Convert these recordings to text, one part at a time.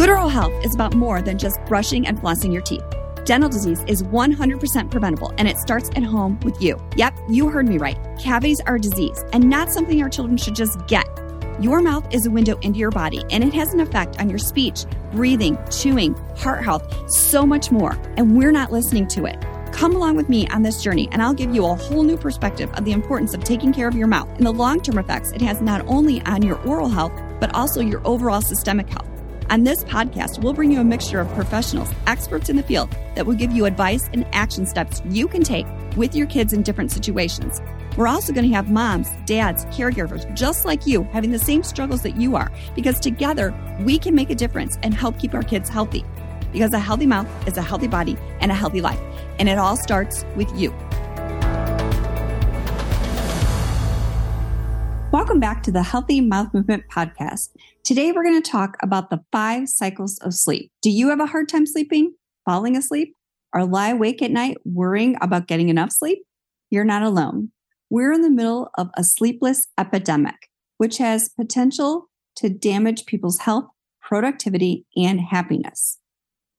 Good oral health is about more than just brushing and flossing your teeth. Dental disease is 100% preventable and it starts at home with you. Yep, you heard me right. Cavities are a disease and not something our children should just get. Your mouth is a window into your body and it has an effect on your speech, breathing, chewing, heart health, so much more. And we're not listening to it. Come along with me on this journey, and I'll give you a whole new perspective of the importance of taking care of your mouth and the long term effects it has not only on your oral health, but also your overall systemic health. On this podcast, we'll bring you a mixture of professionals, experts in the field that will give you advice and action steps you can take with your kids in different situations. We're also going to have moms, dads, caregivers just like you having the same struggles that you are because together we can make a difference and help keep our kids healthy. Because a healthy mouth is a healthy body and a healthy life. And it all starts with you. Welcome back to the Healthy Mouth Movement Podcast. Today, we're going to talk about the five cycles of sleep. Do you have a hard time sleeping, falling asleep, or lie awake at night worrying about getting enough sleep? You're not alone. We're in the middle of a sleepless epidemic, which has potential to damage people's health, productivity, and happiness.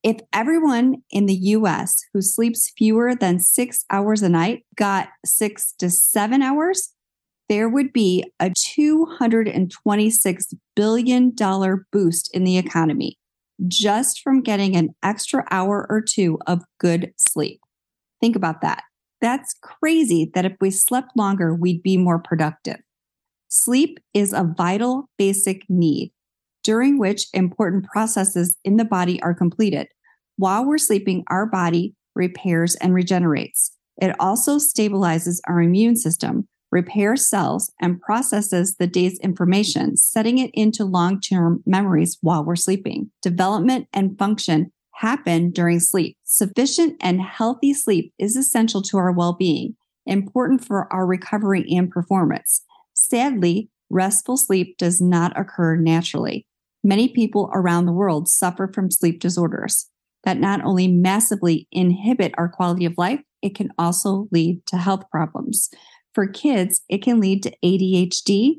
If everyone in the US who sleeps fewer than six hours a night got six to seven hours, there would be a $226 billion boost in the economy just from getting an extra hour or two of good sleep. Think about that. That's crazy that if we slept longer, we'd be more productive. Sleep is a vital basic need during which important processes in the body are completed. While we're sleeping, our body repairs and regenerates. It also stabilizes our immune system, repairs cells, and processes the day's information, setting it into long term memories while we're sleeping. Development and function happen during sleep. Sufficient and healthy sleep is essential to our well being, important for our recovery and performance. Sadly, restful sleep does not occur naturally. Many people around the world suffer from sleep disorders that not only massively inhibit our quality of life, it can also lead to health problems. For kids, it can lead to ADHD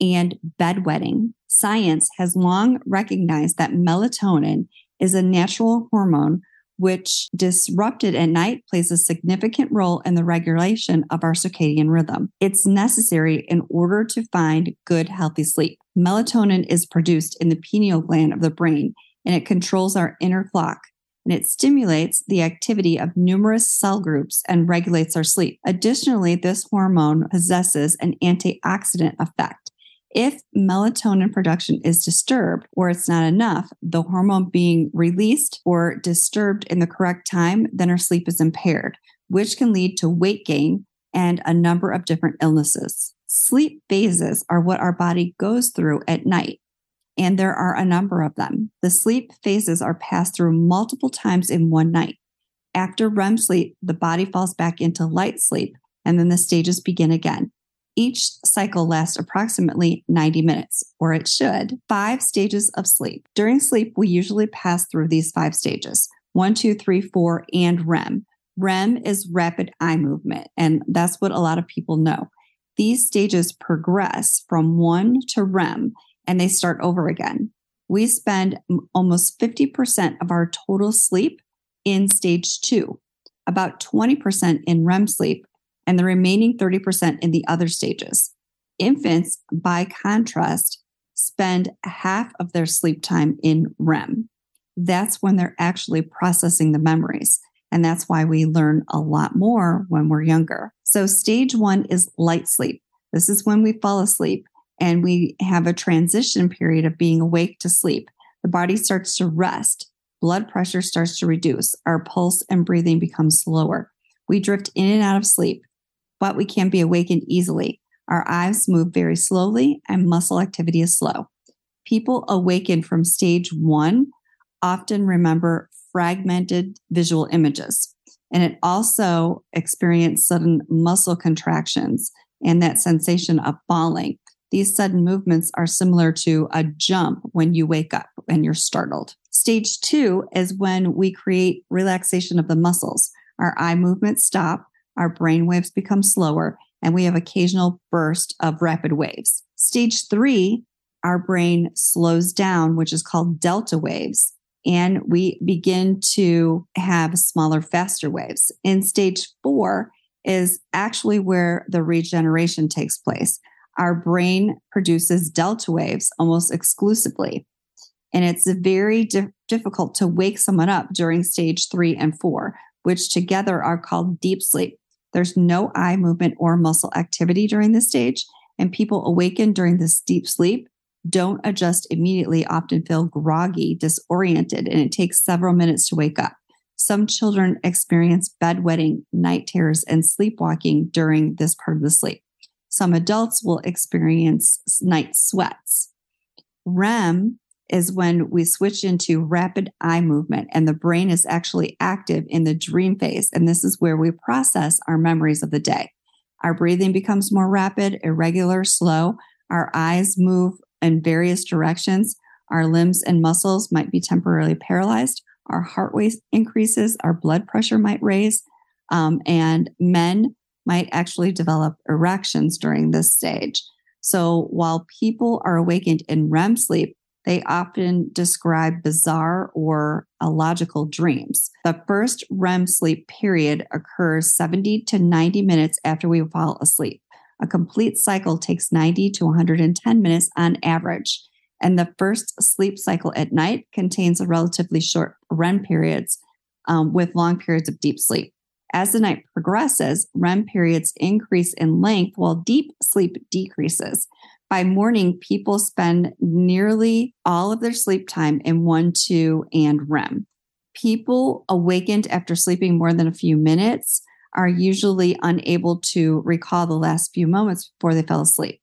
and bedwetting. Science has long recognized that melatonin is a natural hormone which disrupted at night plays a significant role in the regulation of our circadian rhythm. It's necessary in order to find good healthy sleep. Melatonin is produced in the pineal gland of the brain and it controls our inner clock and it stimulates the activity of numerous cell groups and regulates our sleep. Additionally, this hormone possesses an antioxidant effect. If melatonin production is disturbed or it's not enough, the hormone being released or disturbed in the correct time, then our sleep is impaired, which can lead to weight gain and a number of different illnesses. Sleep phases are what our body goes through at night and there are a number of them. The sleep phases are passed through multiple times in one night. After REM sleep, the body falls back into light sleep, and then the stages begin again. Each cycle lasts approximately 90 minutes, or it should. Five stages of sleep. During sleep, we usually pass through these five stages one, two, three, four, and REM. REM is rapid eye movement, and that's what a lot of people know. These stages progress from one to REM and they start over again. We spend almost 50% of our total sleep in stage two, about 20% in REM sleep, and the remaining 30% in the other stages. Infants, by contrast, spend half of their sleep time in REM. That's when they're actually processing the memories. And that's why we learn a lot more when we're younger. So, stage one is light sleep. This is when we fall asleep and we have a transition period of being awake to sleep. The body starts to rest, blood pressure starts to reduce, our pulse and breathing become slower. We drift in and out of sleep, but we can't be awakened easily. Our eyes move very slowly and muscle activity is slow. People awaken from stage one often remember fragmented visual images. And it also experience sudden muscle contractions and that sensation of falling. These sudden movements are similar to a jump when you wake up and you're startled. Stage two is when we create relaxation of the muscles. Our eye movements stop, our brain waves become slower, and we have occasional burst of rapid waves. Stage three our brain slows down, which is called delta waves, and we begin to have smaller, faster waves. In stage four is actually where the regeneration takes place. Our brain produces delta waves almost exclusively. And it's very di- difficult to wake someone up during stage three and four, which together are called deep sleep. There's no eye movement or muscle activity during this stage. And people awaken during this deep sleep don't adjust immediately, often feel groggy, disoriented, and it takes several minutes to wake up. Some children experience bedwetting, night terrors, and sleepwalking during this part of the sleep. Some adults will experience night sweats. REM is when we switch into rapid eye movement and the brain is actually active in the dream phase. And this is where we process our memories of the day. Our breathing becomes more rapid, irregular, slow. Our eyes move in various directions. Our limbs and muscles might be temporarily paralyzed. Our heart rate increases. Our blood pressure might raise. Um, and men might actually develop erections during this stage. So while people are awakened in REM sleep, they often describe bizarre or illogical dreams. The first REM sleep period occurs 70 to 90 minutes after we fall asleep. A complete cycle takes 90 to 110 minutes on average. And the first sleep cycle at night contains relatively short REM periods um, with long periods of deep sleep. As the night progresses, REM periods increase in length while deep sleep decreases. By morning, people spend nearly all of their sleep time in one, two, and REM. People awakened after sleeping more than a few minutes are usually unable to recall the last few moments before they fell asleep.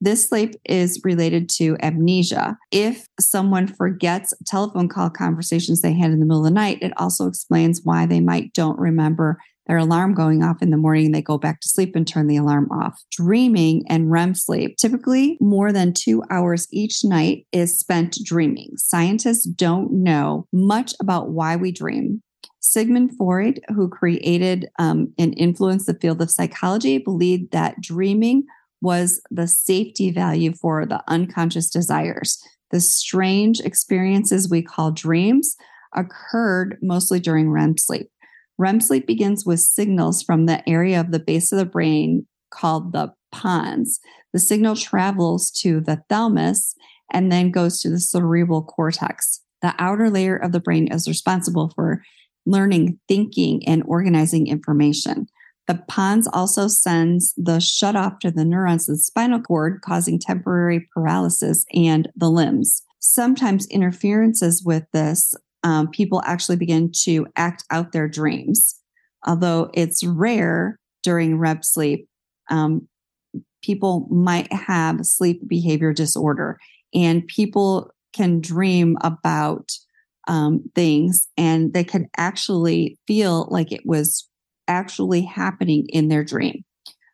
This sleep is related to amnesia. If someone forgets telephone call conversations they had in the middle of the night, it also explains why they might don't remember their alarm going off in the morning, they go back to sleep and turn the alarm off. Dreaming and REM sleep, typically more than two hours each night, is spent dreaming. Scientists don't know much about why we dream. Sigmund Freud, who created um, and influenced the field of psychology, believed that dreaming was the safety value for the unconscious desires. The strange experiences we call dreams occurred mostly during REM sleep. REM sleep begins with signals from the area of the base of the brain called the pons. The signal travels to the thalamus and then goes to the cerebral cortex. The outer layer of the brain is responsible for learning, thinking, and organizing information. The pons also sends the shut off to the neurons of the spinal cord, causing temporary paralysis and the limbs. Sometimes interferences with this um, people actually begin to act out their dreams. Although it's rare during REM sleep, um, people might have sleep behavior disorder, and people can dream about um, things and they can actually feel like it was actually happening in their dream.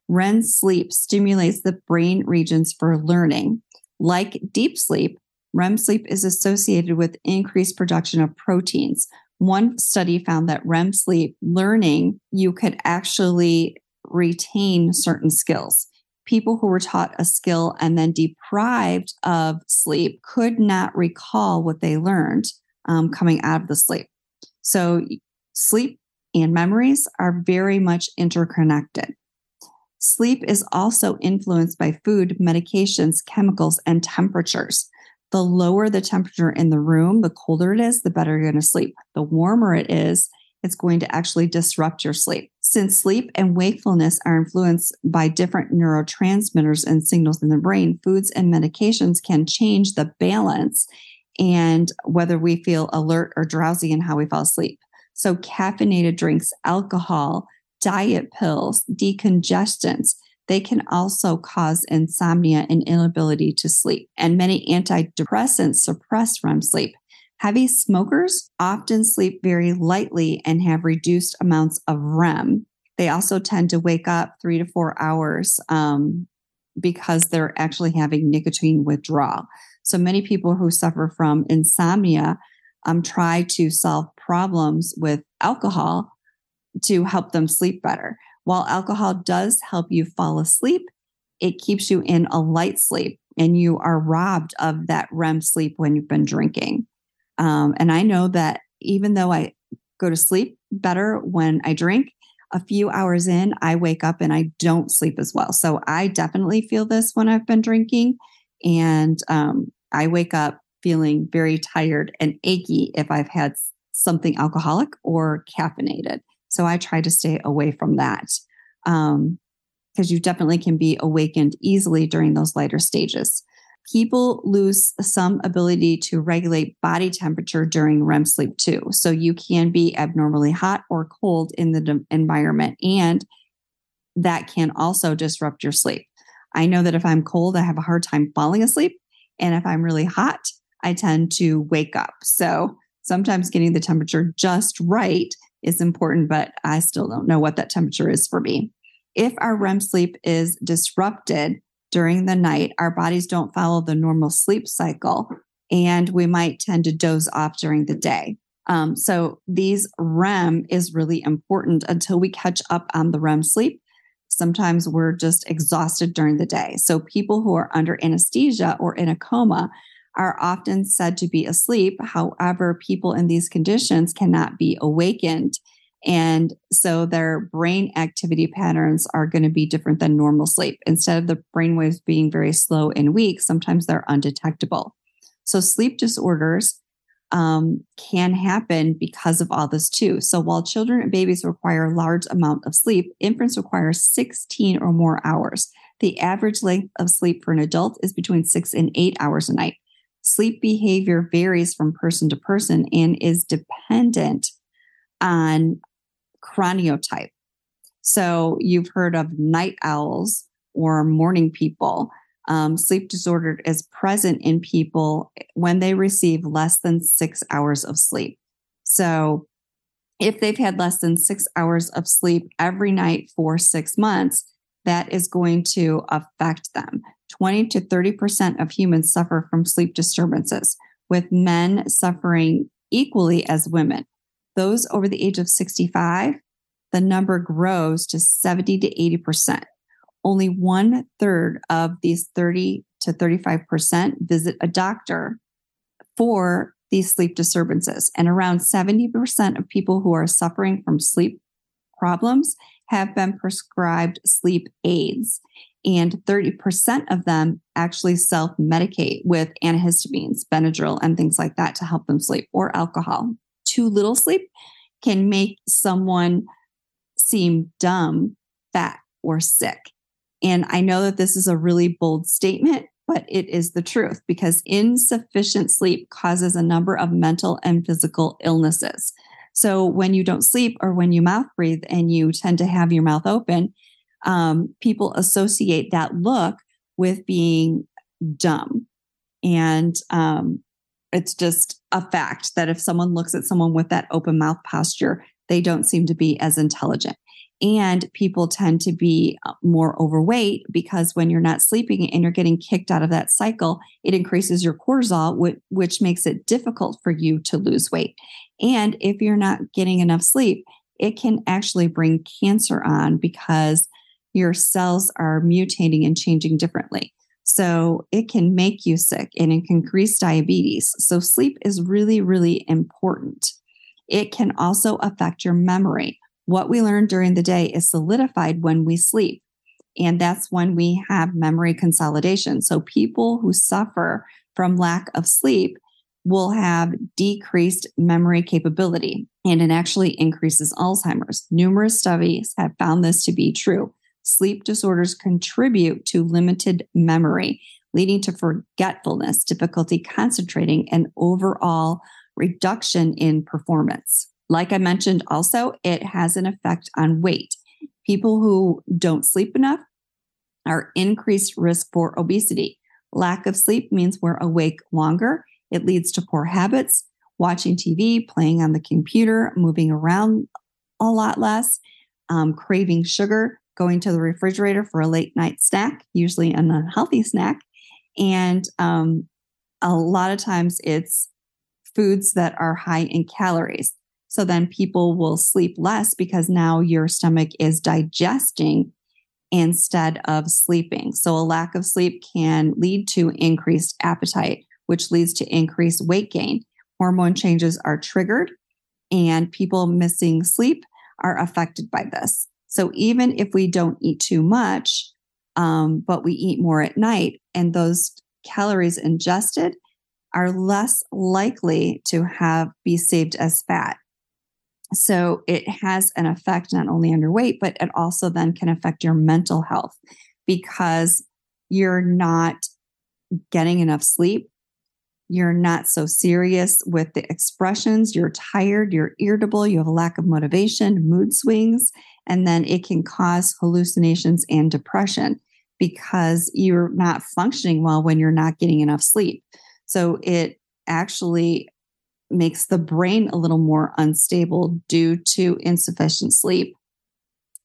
REM sleep stimulates the brain regions for learning. Like deep sleep, REM sleep is associated with increased production of proteins. One study found that REM sleep learning, you could actually retain certain skills. People who were taught a skill and then deprived of sleep could not recall what they learned um, coming out of the sleep. So, sleep and memories are very much interconnected. Sleep is also influenced by food, medications, chemicals, and temperatures. The lower the temperature in the room, the colder it is, the better you're going to sleep. The warmer it is, it's going to actually disrupt your sleep. Since sleep and wakefulness are influenced by different neurotransmitters and signals in the brain, foods and medications can change the balance and whether we feel alert or drowsy and how we fall asleep. So, caffeinated drinks, alcohol, diet pills, decongestants, they can also cause insomnia and inability to sleep. And many antidepressants suppress REM sleep. Heavy smokers often sleep very lightly and have reduced amounts of REM. They also tend to wake up three to four hours um, because they're actually having nicotine withdrawal. So many people who suffer from insomnia um, try to solve problems with alcohol to help them sleep better. While alcohol does help you fall asleep, it keeps you in a light sleep and you are robbed of that REM sleep when you've been drinking. Um, and I know that even though I go to sleep better when I drink, a few hours in, I wake up and I don't sleep as well. So I definitely feel this when I've been drinking. And um, I wake up feeling very tired and achy if I've had something alcoholic or caffeinated. So I try to stay away from that because um, you definitely can be awakened easily during those lighter stages. People lose some ability to regulate body temperature during REM sleep too. So you can be abnormally hot or cold in the environment, and that can also disrupt your sleep. I know that if I'm cold, I have a hard time falling asleep. And if I'm really hot, I tend to wake up. So sometimes getting the temperature just right is important, but I still don't know what that temperature is for me. If our REM sleep is disrupted during the night, our bodies don't follow the normal sleep cycle, and we might tend to doze off during the day. Um, so, these REM is really important until we catch up on the REM sleep. Sometimes we're just exhausted during the day. So, people who are under anesthesia or in a coma are often said to be asleep. However, people in these conditions cannot be awakened. And so their brain activity patterns are going to be different than normal sleep. Instead of the brain waves being very slow and weak, sometimes they're undetectable. So sleep disorders um, can happen because of all this too. So while children and babies require a large amount of sleep, infants require 16 or more hours. The average length of sleep for an adult is between six and eight hours a night. Sleep behavior varies from person to person and is dependent on chronotype. So you've heard of night owls or morning people. Um, sleep disorder is present in people when they receive less than six hours of sleep. So if they've had less than six hours of sleep every night for six months, that is going to affect them. 20 to 30% of humans suffer from sleep disturbances, with men suffering equally as women. Those over the age of 65, the number grows to 70 to 80%. Only one third of these 30 to 35% visit a doctor for these sleep disturbances. And around 70% of people who are suffering from sleep problems have been prescribed sleep aids and 30% of them actually self medicate with antihistamines, Benadryl, and things like that to help them sleep, or alcohol. Too little sleep can make someone seem dumb, fat, or sick. And I know that this is a really bold statement, but it is the truth because insufficient sleep causes a number of mental and physical illnesses. So when you don't sleep or when you mouth breathe and you tend to have your mouth open, um, people associate that look with being dumb. And um, it's just a fact that if someone looks at someone with that open mouth posture, they don't seem to be as intelligent. And people tend to be uh, more overweight because when you're not sleeping and you're getting kicked out of that cycle, it increases your cortisol, which, which makes it difficult for you to lose weight. And if you're not getting enough sleep, it can actually bring cancer on because your cells are mutating and changing differently. So it can make you sick and it can increase diabetes. So sleep is really, really important. It can also affect your memory. What we learn during the day is solidified when we sleep. And that's when we have memory consolidation. So people who suffer from lack of sleep will have decreased memory capability and it actually increases Alzheimer's. Numerous studies have found this to be true sleep disorders contribute to limited memory, leading to forgetfulness, difficulty concentrating, and overall reduction in performance. Like I mentioned, also, it has an effect on weight. People who don't sleep enough are increased risk for obesity. Lack of sleep means we're awake longer. It leads to poor habits, watching TV, playing on the computer, moving around a lot less, um, craving sugar, going to the refrigerator for a late night snack, usually an unhealthy snack. And um, a lot of times it's foods that are high in calories. So then people will sleep less because now your stomach is digesting instead of sleeping. So, a lack of sleep can lead to increased appetite, which leads to increased weight gain. Hormone changes are triggered, and people missing sleep are affected by this. So, even if we don't eat too much, um, but we eat more at night, and those calories ingested are less likely to have be saved as fat. So it has an effect not only on your weight, but it also then can affect your mental health because you're not getting enough sleep. You're not so serious with the expressions. You're tired, you're irritable, you have a lack of motivation, mood swings, and then it can cause hallucinations and depression because you're not functioning well when you're not getting enough sleep. So it actually makes the brain a little more unstable due to insufficient sleep.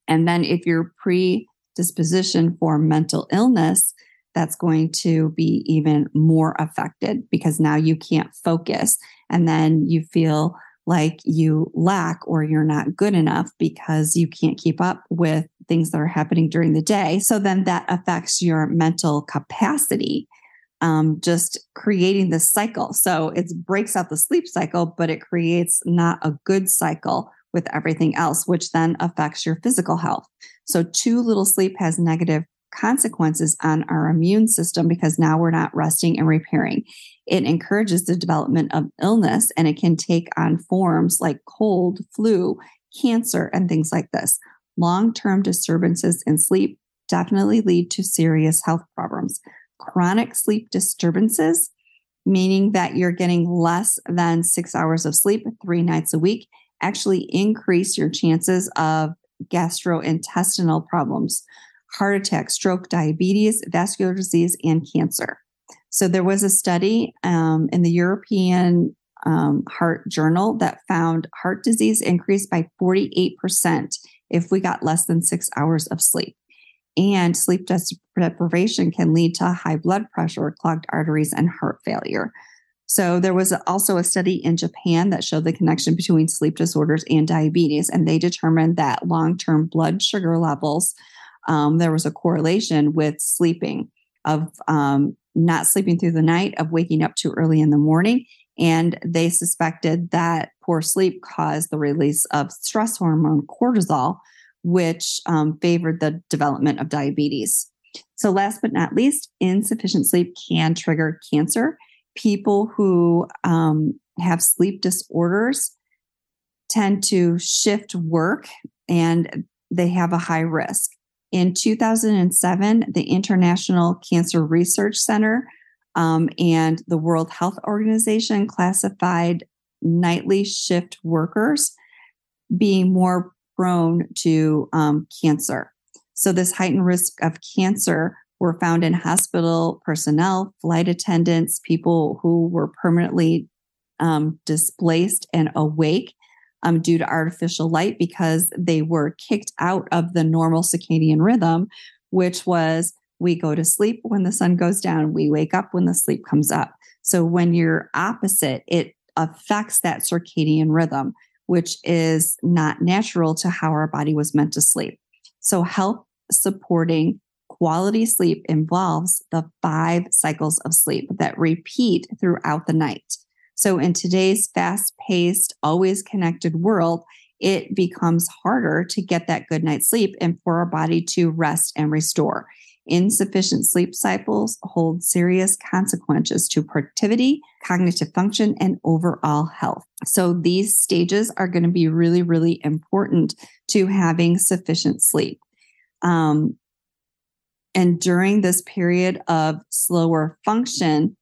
And then if you're predisposition for mental illness, that's going to be even more affected because now you can't focus. And then you feel like you lack or you're not good enough because you can't keep up with things that are happening during the day. So then that affects your mental capacity um, just creating this cycle. So it breaks out the sleep cycle, but it creates not a good cycle with everything else, which then affects your physical health. So too little sleep has negative consequences on our immune system because now we're not resting and repairing. It encourages the development of illness and it can take on forms like cold, flu, cancer, and things like this. Long term disturbances in sleep definitely lead to serious health problems chronic sleep disturbances, meaning that you're getting less than six hours of sleep three nights a week, actually increase your chances of gastrointestinal problems, heart attack, stroke, diabetes, vascular disease, and cancer. So there was a study um, in the European um, Heart Journal that found heart disease increased by 48% if we got less than six hours of sleep and sleep deprivation can lead to high blood pressure, clogged arteries, and heart failure. So, there was also a study in Japan that showed the connection between sleep disorders and diabetes, and they determined that long term blood sugar levels, um, there was a correlation with sleeping, of um, not sleeping through the night, of waking up too early in the morning. And they suspected that poor sleep caused the release of stress hormone cortisol, which um, favored the development of diabetes. So, last but not least, insufficient sleep can trigger cancer. People who um, have sleep disorders tend to shift work and they have a high risk. In 2007, the International Cancer Research Center um, and the World Health Organization classified nightly shift workers being more prone to um, cancer. So, this heightened risk of cancer were found in hospital personnel, flight attendants, people who were permanently um, displaced and awake um, due to artificial light because they were kicked out of the normal circadian rhythm, which was we go to sleep when the sun goes down, we wake up when the sleep comes up. So when you're opposite, it affects that circadian rhythm which is not natural to how our body was meant to sleep. So, health supporting quality sleep involves the five cycles of sleep that repeat throughout the night. So, in today's fast paced, always connected world, it becomes harder to get that good night's sleep and for our body to rest and restore. Insufficient sleep cycles hold serious consequences to productivity, cognitive function, and overall health. So these stages are going to be really, really important to having sufficient sleep. Um, and during this period of slower function,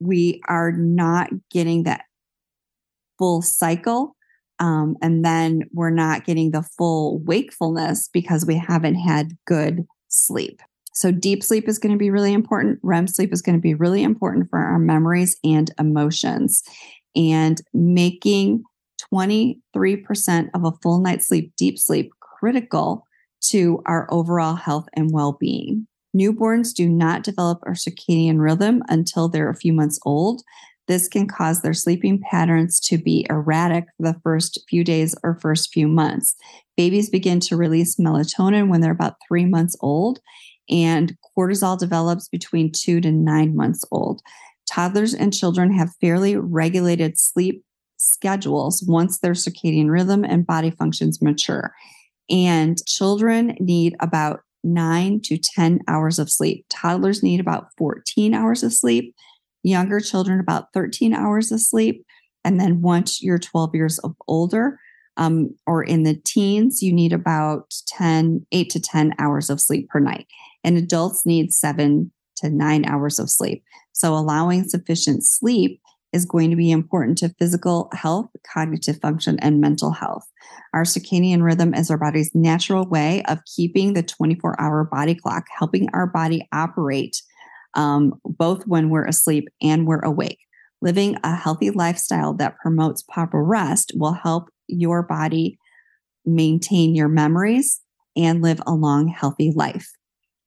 we are not getting that full cycle. Um, and then we're not getting the full wakefulness because we haven't had good sleep. So, deep sleep is going to be really important. REM sleep is going to be really important for our memories and emotions. And making 23% of a full night's sleep, deep sleep, critical to our overall health and well being. Newborns do not develop a circadian rhythm until they're a few months old. This can cause their sleeping patterns to be erratic for the first few days or first few months. Babies begin to release melatonin when they're about three months old, and cortisol develops between two to nine months old. Toddlers and children have fairly regulated sleep schedules once their circadian rhythm and body functions mature. And children need about nine to 10 hours of sleep. Toddlers need about 14 hours of sleep. Younger children, about 13 hours of sleep. And then once you're 12 years of older, um, or in the teens, you need about 10, 8 to 10 hours of sleep per night. And adults need seven to nine hours of sleep. So allowing sufficient sleep is going to be important to physical health, cognitive function, and mental health. Our circadian rhythm is our body's natural way of keeping the 24 hour body clock, helping our body operate um, both when we're asleep and we're awake. Living a healthy lifestyle that promotes proper rest will help your body maintain your memories and live a long, healthy life.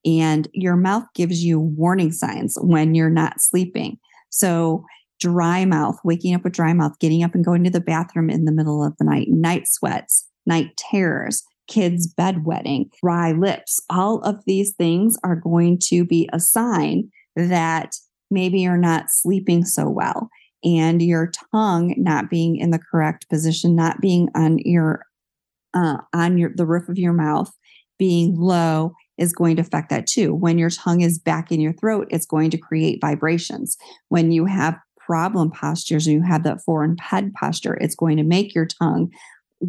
And your mouth gives you warning signs when you're not sleeping. So dry mouth, waking up with dry mouth, getting up and going to the bathroom in the middle of the night, night sweats, night terrors, kids bedwetting, dry lips. All of these things are going to be a sign that maybe you're not sleeping so well and your tongue not being in the correct position, not being on your uh, on your the roof of your mouth, being low is going to affect that too. When your tongue is back in your throat, it's going to create vibrations. When you have problem postures and you have that forward head posture, it's going to make your tongue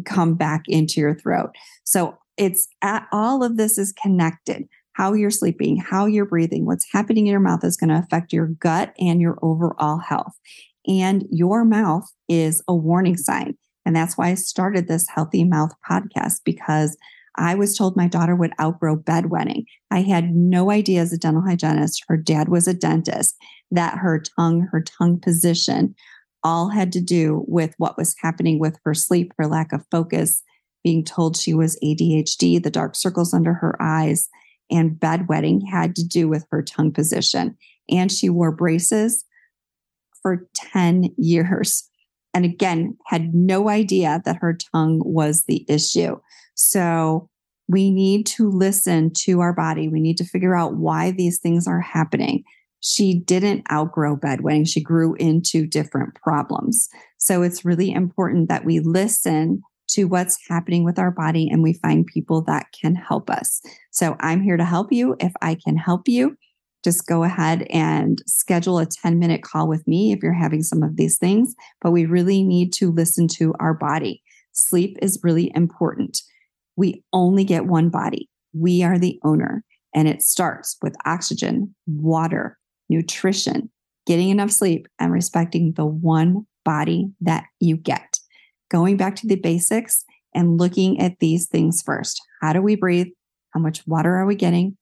come back into your throat. So it's at, all of this is connected. How you're sleeping, how you're breathing, what's happening in your mouth is going to affect your gut and your overall health. And your mouth is a warning sign. And that's why I started this Healthy Mouth podcast because I was told my daughter would outgrow bedwetting. I had no idea as a dental hygienist, her dad was a dentist, that her tongue, her tongue position, all had to do with what was happening with her sleep, her lack of focus, being told she was ADHD, the dark circles under her eyes, and bedwetting had to do with her tongue position. And she wore braces for 10 years. And again, had no idea that her tongue was the issue. So we need to listen to our body. We need to figure out why these things are happening. She didn't outgrow bedwetting. She grew into different problems. So it's really important that we listen to what's happening with our body and we find people that can help us. So I'm here to help you. If I can help you, just go ahead and schedule a 10 minute call with me if you're having some of these things. But we really need to listen to our body. Sleep is really important. We only get one body. We are the owner. And it starts with oxygen, water, nutrition, getting enough sleep, and respecting the one body that you get. Going back to the basics and looking at these things first. How do we breathe? How much water are we getting?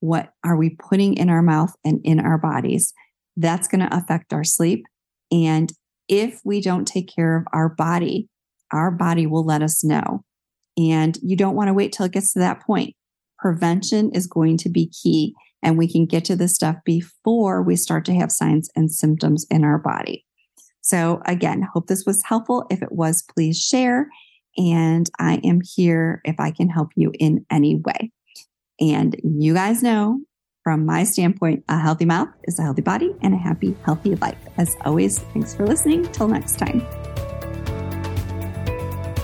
What are we putting in our mouth and in our bodies? That's going to affect our sleep. And if we don't take care of our body, our body will let us know. And you don't want to wait till it gets to that point. Prevention is going to be key, and we can get to this stuff before we start to have signs and symptoms in our body. So, again, hope this was helpful. If it was, please share. And I am here if I can help you in any way. And you guys know from my standpoint, a healthy mouth is a healthy body and a happy, healthy life. As always, thanks for listening. Till next time.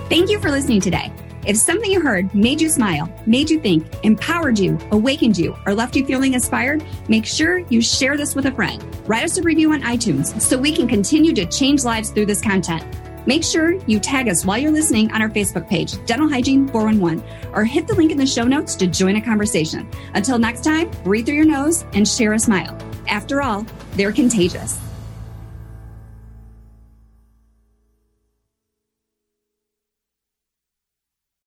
Thank you for listening today. If something you heard made you smile, made you think, empowered you, awakened you, or left you feeling inspired, make sure you share this with a friend. Write us a review on iTunes so we can continue to change lives through this content. Make sure you tag us while you're listening on our Facebook page, Dental Hygiene 411, or hit the link in the show notes to join a conversation. Until next time, breathe through your nose and share a smile. After all, they're contagious.